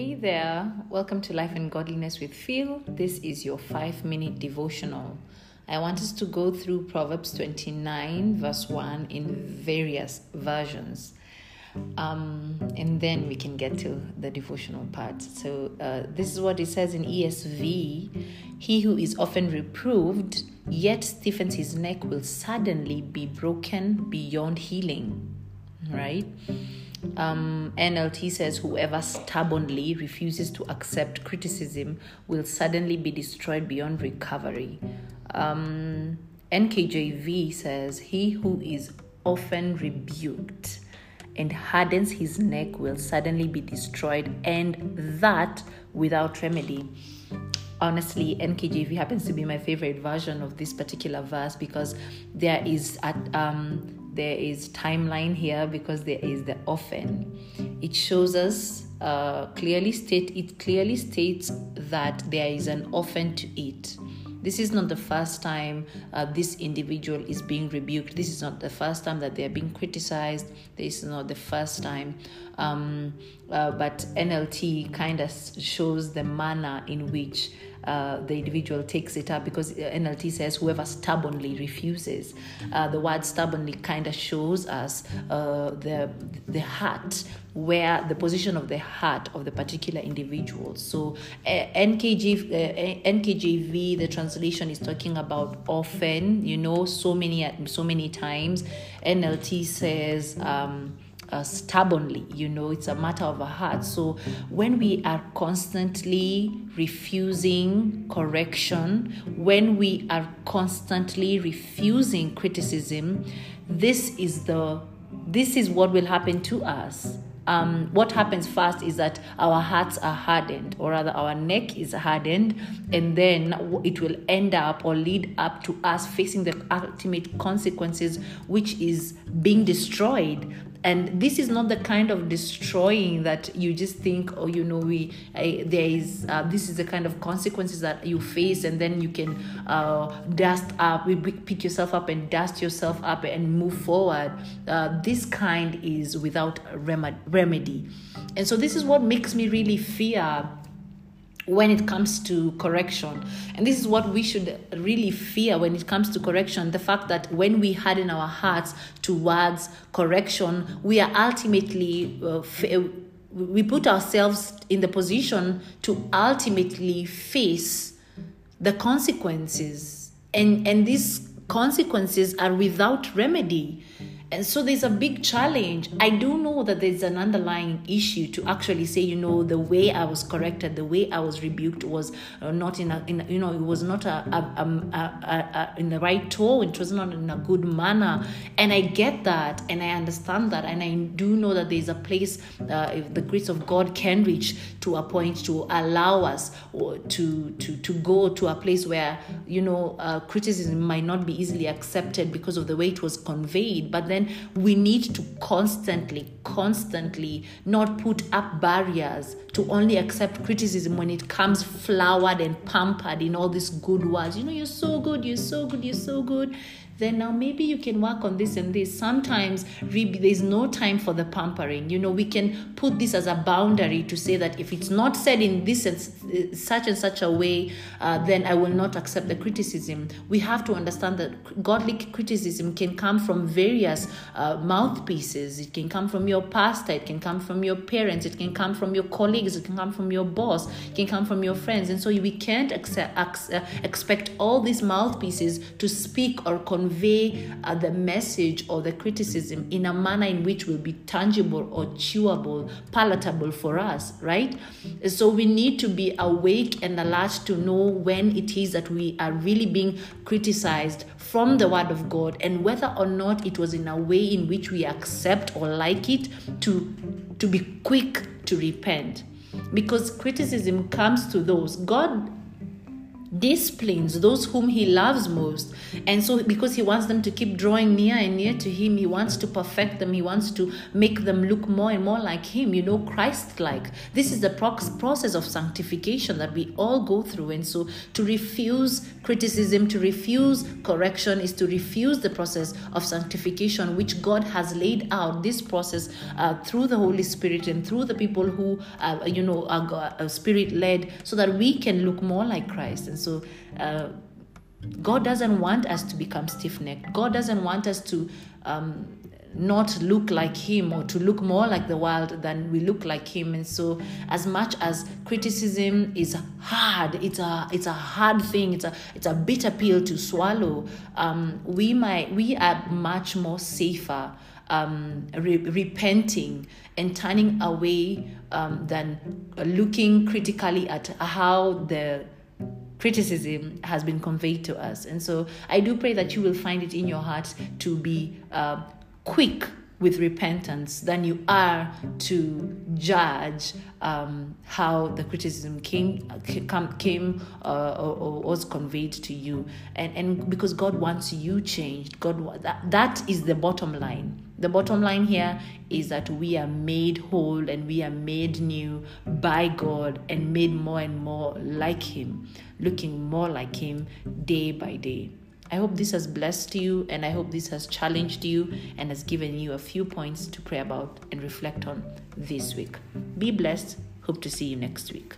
Hey there, welcome to Life and Godliness with Phil. This is your five minute devotional. I want us to go through Proverbs 29, verse 1 in various versions. Um, and then we can get to the devotional part. So, uh, this is what it says in ESV He who is often reproved, yet stiffens his neck, will suddenly be broken beyond healing. Right? Um, NLT says, Whoever stubbornly refuses to accept criticism will suddenly be destroyed beyond recovery. Um, NKJV says, He who is often rebuked and hardens his neck will suddenly be destroyed, and that without remedy. Honestly, NKJV happens to be my favorite version of this particular verse because there is at um, there is timeline here because there is the often. It shows us uh, clearly state it clearly states that there is an often to it. This is not the first time uh, this individual is being rebuked. This is not the first time that they are being criticized. This is not the first time. Um, uh, but NLT kind of shows the manner in which uh, the individual takes it up because NLT says whoever stubbornly refuses. Uh, the word stubbornly kind of shows us uh, the the heart where the position of the heart of the particular individual. So uh, NKJ, uh, NKJV, the translation is talking about often, you know, so many so many times. NLT says. Um, uh, stubbornly you know it's a matter of a heart. So when we are constantly refusing correction when we are constantly refusing criticism this is the this is what will happen to us. Um, what happens first is that our hearts are hardened, or rather, our neck is hardened, and then it will end up or lead up to us facing the ultimate consequences, which is being destroyed and this is not the kind of destroying that you just think oh you know we I, there is uh, this is the kind of consequences that you face and then you can uh, dust up pick yourself up and dust yourself up and move forward. Uh, this kind is without remedy. And so this is what makes me really fear when it comes to correction. And this is what we should really fear when it comes to correction the fact that when we harden our hearts towards correction, we are ultimately. Uh, f- we put ourselves in the position to ultimately face the consequences and and these consequences are without remedy and so there's a big challenge. I do know that there's an underlying issue to actually say, you know, the way I was corrected, the way I was rebuked was uh, not in a, in, you know, it was not a, a, a, a, in the right tone. It was not in a good manner. And I get that, and I understand that, and I do know that there's a place, uh, if the grace of God can reach to a point to allow us to to to go to a place where you know uh, criticism might not be easily accepted because of the way it was conveyed, but then then we need to constantly, constantly not put up barriers to only accept criticism when it comes flowered and pampered in all these good words. You know, you're so good, you're so good, you're so good then now maybe you can work on this and this. Sometimes there's no time for the pampering. You know, we can put this as a boundary to say that if it's not said in this and such and such a way, uh, then I will not accept the criticism. We have to understand that godly criticism can come from various uh, mouthpieces. It can come from your pastor, it can come from your parents, it can come from your colleagues, it can come from your boss, it can come from your friends. And so we can't accept, uh, expect all these mouthpieces to speak or convey convey uh, the message or the criticism in a manner in which will be tangible or chewable, palatable for us, right? So we need to be awake and alert to know when it is that we are really being criticized from the word of God and whether or not it was in a way in which we accept or like it to to be quick to repent because criticism comes to those God disciplines those whom he loves most. And so because he wants them to keep drawing near and near to him he wants to perfect them. He wants to make them look more and more like him you know christ like this is the process of sanctification that we all go through. And so to refuse criticism to refuse correction is to refuse the process of sanctification which god has laid out. This process uh, through the holy spirit and through the people who uh, you know are uh, spirit led so that we can look more like christ. And so uh, God doesn't want us to become stiff necked. God doesn't want us to um, not look like Him or to look more like the world than we look like Him. And so, as much as criticism is hard, it's a it's a hard thing. It's a it's a bitter pill to swallow. Um, we might we are much more safer. Um, re- repenting and turning away um, than looking critically at how the criticism has been conveyed to us. And so I do pray that you will find it in your heart to be uh, quick with repentance than you are to judge um, how the criticism came came uh, or, or, was conveyed to you. And and because God wants you changed God that, that is the bottom line. The bottom line here is that we are made whole and we are made new by God and made more and more like him looking more like him day by day I hope this has blessed you and I hope this has challenged you and has given you a few points to pray about and reflect on this week. Be blessed. Hope to see you next week.